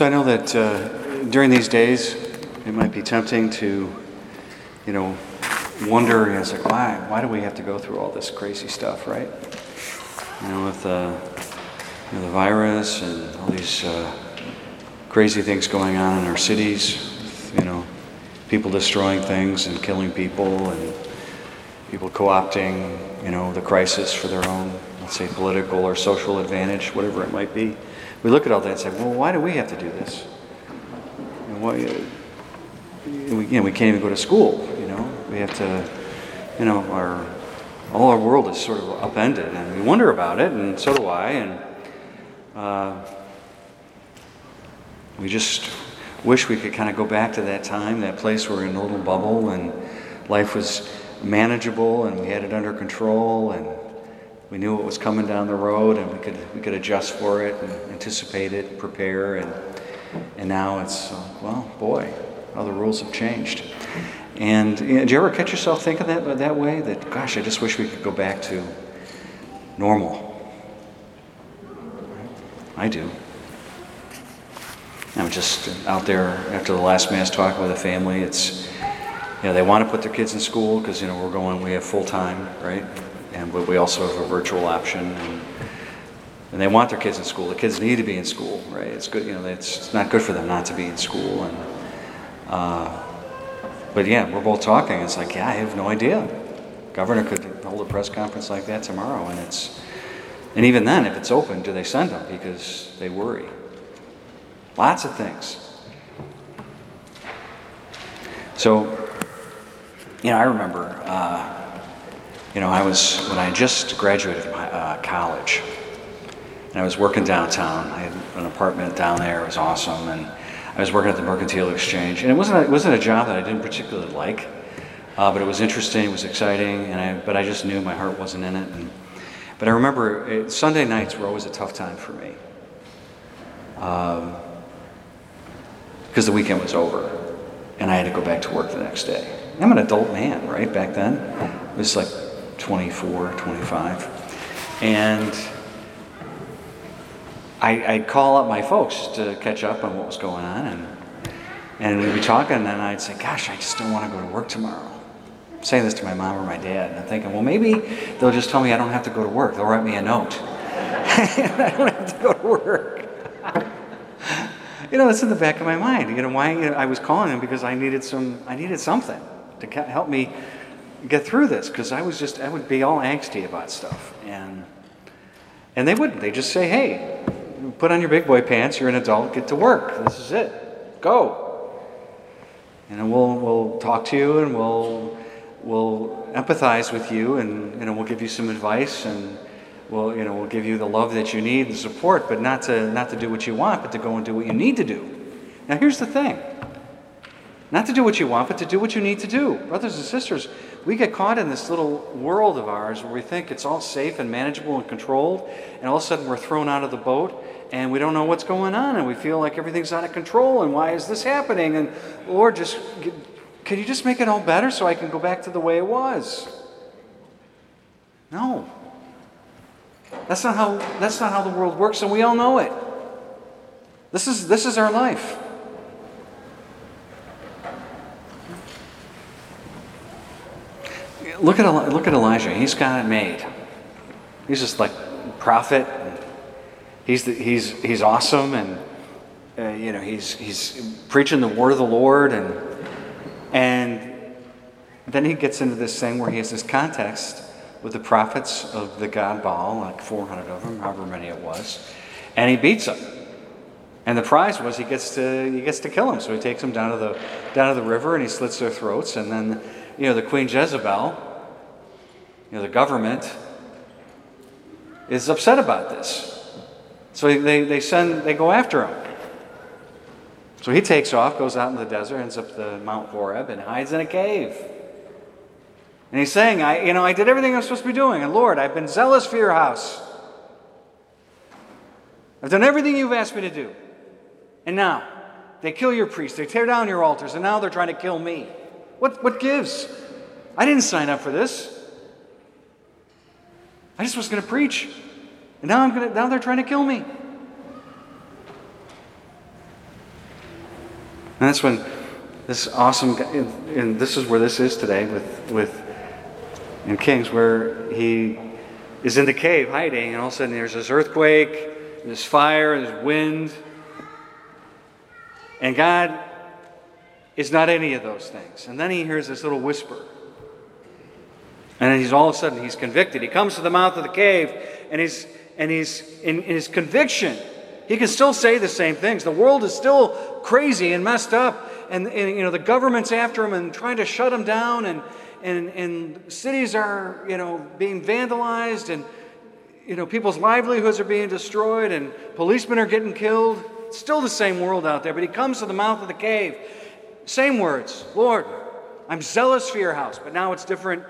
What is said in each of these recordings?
So I know that uh, during these days, it might be tempting to, you know, wonder, as like, why, why do we have to go through all this crazy stuff, right? You know, with uh, you know, the virus and all these uh, crazy things going on in our cities, you know, people destroying things and killing people and people co-opting, you know, the crisis for their own, let's say, political or social advantage, whatever it might be. We look at all that and say, well, why do we have to do this? And why, we, you know, we can't even go to school, you know. We have to, you know, our all our world is sort of upended, and we wonder about it, and so do I, and uh, we just wish we could kind of go back to that time, that place where we we're in a little bubble, and life was manageable, and we had it under control, and we knew what was coming down the road, and we could we could adjust for it, and anticipate it, prepare, and and now it's uh, well, boy, how the rules have changed. And you know, you ever catch yourself thinking that that way? That gosh, I just wish we could go back to normal. I do. I'm just out there after the last mass talking with a family. It's you know they want to put their kids in school because you know we're going we have full time right, and but we also have a virtual option and. And they want their kids in school. The kids need to be in school, right? It's good, you know. It's, it's not good for them not to be in school, and uh, but yeah, we're both talking. It's like, yeah, I have no idea. Governor could hold a press conference like that tomorrow, and it's, and even then, if it's open, do they send them because they worry? Lots of things. So, you know, I remember, uh, you know, I was when I just graduated uh, college, and I was working downtown. I had an apartment down there. It was awesome, and I was working at the Mercantile Exchange, and it wasn't a, it wasn't a job that I didn't particularly like, uh, but it was interesting, it was exciting, and I, but I just knew my heart wasn't in it. And, but I remember it, Sunday nights were always a tough time for me because um, the weekend was over, and I had to go back to work the next day. I'm an adult man, right? Back then, I was like 24, 25, and I, would call up my folks to catch up on what was going on, and and we'd be talking, and I'd say, "Gosh, I just don't want to go to work tomorrow." I'm saying this to my mom or my dad, and I'm thinking, well, maybe they'll just tell me I don't have to go to work. They'll write me a note. I don't have to go to work. you know, it's in the back of my mind. You know, why you know, I was calling them because I needed some, I needed something to help me get through this because I was just, I would be all angsty about stuff, and and they wouldn't. They just say, "Hey, put on your big boy pants. You're an adult. Get to work. This is it. Go." And we'll we'll talk to you, and we'll we'll empathize with you, and you know we'll give you some advice, and we'll you know we'll give you the love that you need, the support, but not to not to do what you want, but to go and do what you need to do. Now here's the thing. Not to do what you want, but to do what you need to do. Brothers and sisters, we get caught in this little world of ours where we think it's all safe and manageable and controlled, and all of a sudden we're thrown out of the boat and we don't know what's going on, and we feel like everything's out of control, and why is this happening? And Lord, just can you just make it all better so I can go back to the way it was? No. That's not how that's not how the world works, and we all know it. This is this is our life. Look at, look at Elijah. He's got it made. He's just like prophet. He's, the, he's, he's awesome, and uh, you know he's, he's preaching the word of the Lord, and and then he gets into this thing where he has this context with the prophets of the god Baal, like 400 of them, however many it was, and he beats them. And the prize was he gets to he gets to kill them. So he takes them down to the down to the river and he slits their throats, and then you know the Queen Jezebel you know, the government is upset about this. So they, they send, they go after him. So he takes off, goes out in the desert, ends up the Mount Horeb, and hides in a cave. And he's saying, I, you know, I did everything I'm supposed to be doing, and Lord, I've been zealous for your house. I've done everything you've asked me to do. And now, they kill your priests, they tear down your altars, and now they're trying to kill me. What, what gives? I didn't sign up for this. I just was going to preach. And now I'm to, now they're trying to kill me. And that's when this awesome, and this is where this is today with, with in Kings, where he is in the cave hiding, and all of a sudden there's this earthquake, and this fire, and this wind. And God is not any of those things. And then he hears this little whisper. And he's all of a sudden he's convicted. He comes to the mouth of the cave and he's and he's in, in his conviction. He can still say the same things. The world is still crazy and messed up, and, and you know the government's after him and trying to shut him down, and and and cities are you know being vandalized, and you know people's livelihoods are being destroyed, and policemen are getting killed. It's still the same world out there. But he comes to the mouth of the cave, same words, Lord, I'm zealous for your house, but now it's different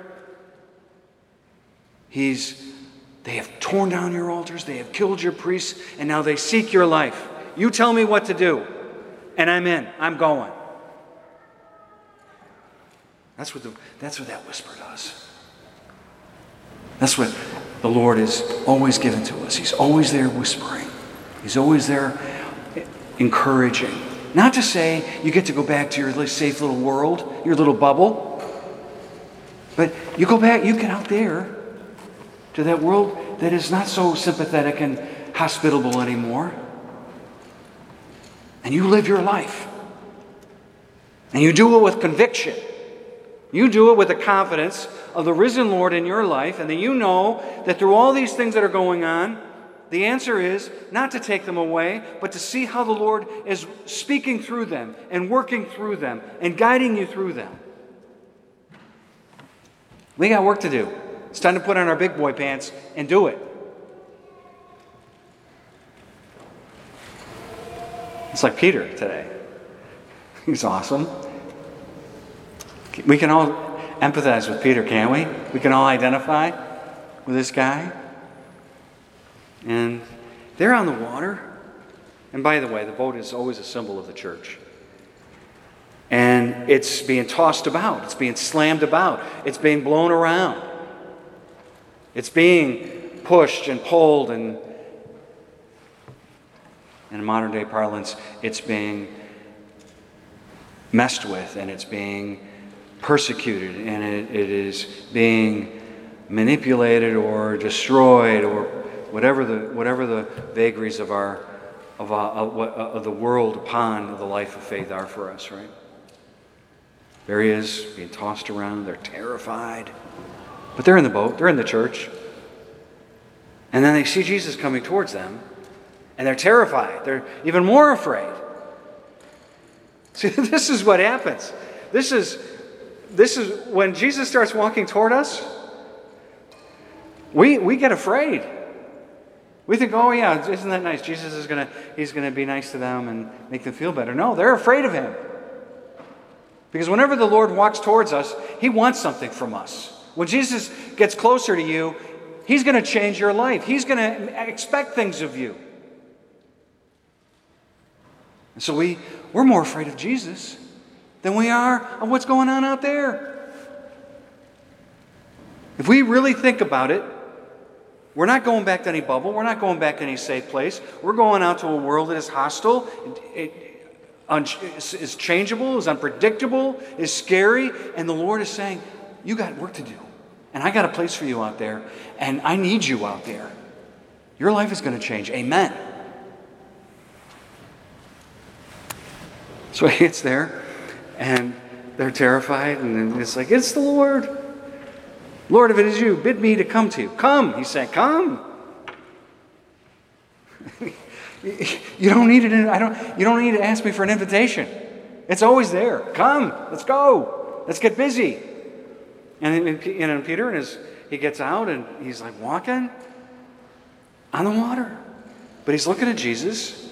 He's, they have torn down your altars, they have killed your priests, and now they seek your life. You tell me what to do, and I'm in, I'm going. That's what, the, that's what that whisper does. That's what the Lord is always given to us. He's always there whispering, He's always there encouraging. Not to say you get to go back to your safe little world, your little bubble, but you go back, you get out there to that world that is not so sympathetic and hospitable anymore. And you live your life. And you do it with conviction. You do it with the confidence of the risen Lord in your life, and then you know that through all these things that are going on, the answer is not to take them away, but to see how the Lord is speaking through them and working through them and guiding you through them. We got work to do. It's time to put on our big boy pants and do it. It's like Peter today. He's awesome. We can all empathize with Peter, can't we? We can all identify with this guy. And they're on the water. And by the way, the boat is always a symbol of the church. And it's being tossed about, it's being slammed about, it's being blown around. It's being pushed and pulled, and in modern day parlance, it's being messed with and it's being persecuted and it, it is being manipulated or destroyed or whatever the, whatever the vagaries of, our, of, our, of, uh, of the world upon the life of faith are for us, right? There he is, being tossed around. They're terrified. But they're in the boat, they're in the church. And then they see Jesus coming towards them, and they're terrified. They're even more afraid. See, this is what happens. This is, this is when Jesus starts walking toward us, we, we get afraid. We think, oh yeah, isn't that nice? Jesus is gonna he's gonna be nice to them and make them feel better. No, they're afraid of him. Because whenever the Lord walks towards us, he wants something from us. When Jesus gets closer to you, He's going to change your life. He's going to expect things of you. And so we, we're more afraid of Jesus than we are of what's going on out there. If we really think about it, we're not going back to any bubble. We're not going back to any safe place. We're going out to a world that is hostile, it, changeable, is unpredictable, is scary. And the Lord is saying, You got work to do. And I got a place for you out there, and I need you out there. Your life is going to change. Amen. So he gets there, and they're terrified, and it's like, It's the Lord. Lord, if it is you, bid me to come to you. Come, he said, Come. you don't need it. I don't. You don't need to ask me for an invitation. It's always there. Come. Let's go. Let's get busy. And, and Peter, and his, he gets out and he's like walking on the water. But he's looking at Jesus,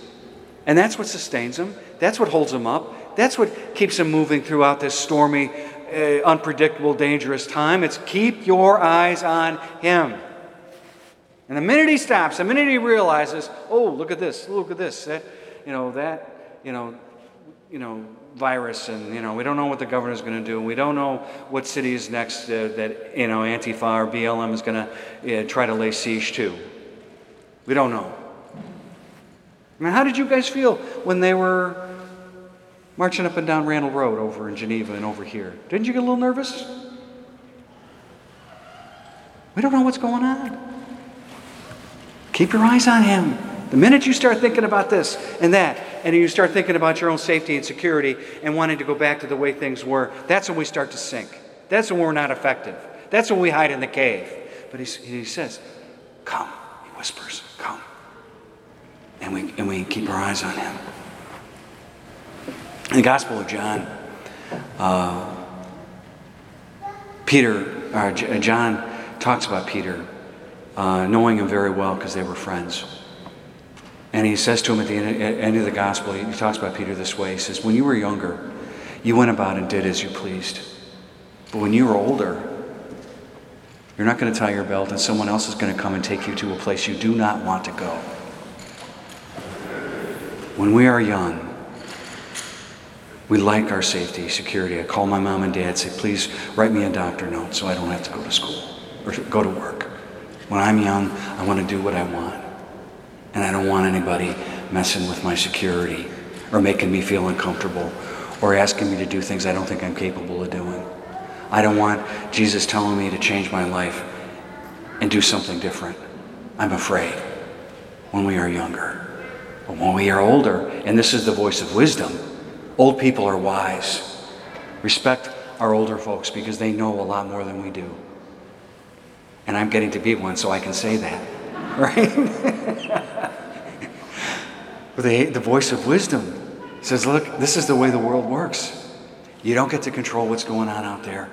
and that's what sustains him. That's what holds him up. That's what keeps him moving throughout this stormy, uh, unpredictable, dangerous time. It's keep your eyes on him. And the minute he stops, the minute he realizes, oh, look at this, look at this, that, you know, that, you know, you know, virus, and you know, we don't know what the governor is going to do. We don't know what city is next uh, that you know Antifa or BLM is going to uh, try to lay siege to. We don't know. I mean, how did you guys feel when they were marching up and down Randall Road over in Geneva and over here. Didn't you get a little nervous? We don't know what's going on. Keep your eyes on Him. The minute you start thinking about this and that, and you start thinking about your own safety and security and wanting to go back to the way things were, that's when we start to sink. That's when we're not effective. That's when we hide in the cave. But he, he says, Come. He whispers, Come. And we, and we keep our eyes on Him. In the Gospel of John, uh, Peter, uh, John talks about Peter uh, knowing him very well because they were friends. And he says to him at the end, end of the gospel, he talks about Peter this way. He says, When you were younger, you went about and did as you pleased. But when you were older, you're not going to tie your belt, and someone else is going to come and take you to a place you do not want to go. When we are young, we like our safety, security. I call my mom and dad, say, please write me a doctor note so I don't have to go to school or go to work. When I'm young, I want to do what I want. And I don't want anybody messing with my security or making me feel uncomfortable or asking me to do things I don't think I'm capable of doing. I don't want Jesus telling me to change my life and do something different. I'm afraid when we are younger. But when we are older, and this is the voice of wisdom, old people are wise. Respect our older folks because they know a lot more than we do. And I'm getting to be one, so I can say that, right? the, the voice of wisdom says, Look, this is the way the world works. You don't get to control what's going on out there.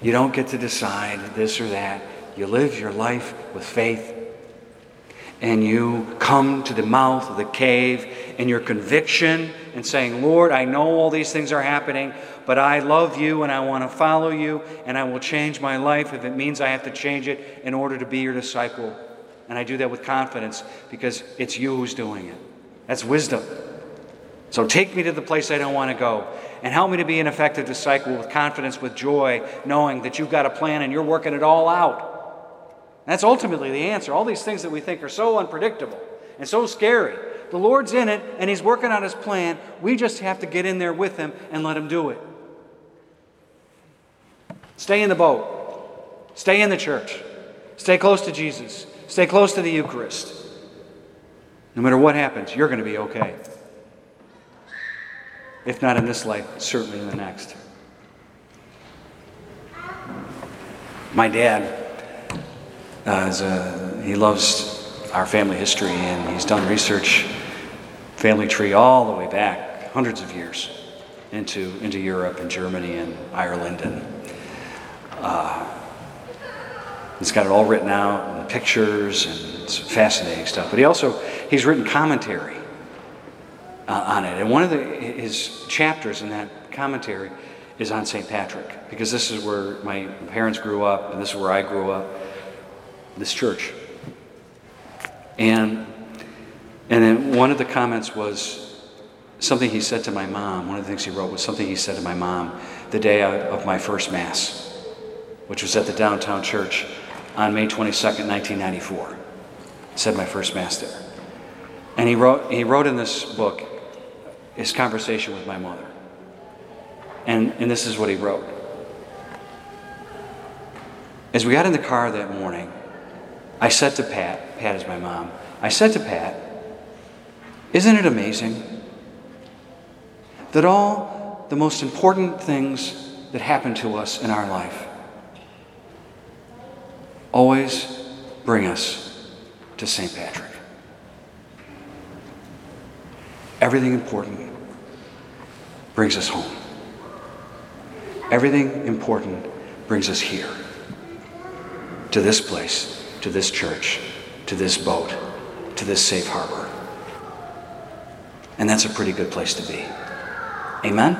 You don't get to decide this or that. You live your life with faith. And you come to the mouth of the cave in your conviction and saying, Lord, I know all these things are happening, but I love you and I want to follow you and I will change my life if it means I have to change it in order to be your disciple. And I do that with confidence because it's you who's doing it. That's wisdom. So take me to the place I don't want to go and help me to be an effective disciple with confidence, with joy, knowing that you've got a plan and you're working it all out. That's ultimately the answer. All these things that we think are so unpredictable and so scary. The Lord's in it and He's working on His plan. We just have to get in there with Him and let Him do it. Stay in the boat. Stay in the church. Stay close to Jesus. Stay close to the Eucharist. No matter what happens, you're going to be okay. If not in this life, certainly in the next. My dad, uh, is a, he loves our family history and he's done research, family tree all the way back, hundreds of years, into, into Europe and Germany and Ireland and uh, he's got it all written out and pictures and it's fascinating stuff. But he also he's written commentary uh, on it, and one of the, his chapters in that commentary is on St. Patrick because this is where my parents grew up and this is where I grew up. This church, and and then one of the comments was something he said to my mom. One of the things he wrote was something he said to my mom the day of my first mass which was at the downtown church on May 22nd, 1994. Said my first mass there. And he wrote, he wrote in this book his conversation with my mother. And, and this is what he wrote. As we got in the car that morning, I said to Pat, Pat is my mom, I said to Pat, Isn't it amazing that all the most important things that happen to us in our life always bring us to St. Patrick. Everything important brings us home. Everything important brings us here, to this place, to this church, to this boat, to this safe harbor. And that's a pretty good place to be. Amen?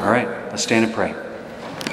All right, let's stand and pray.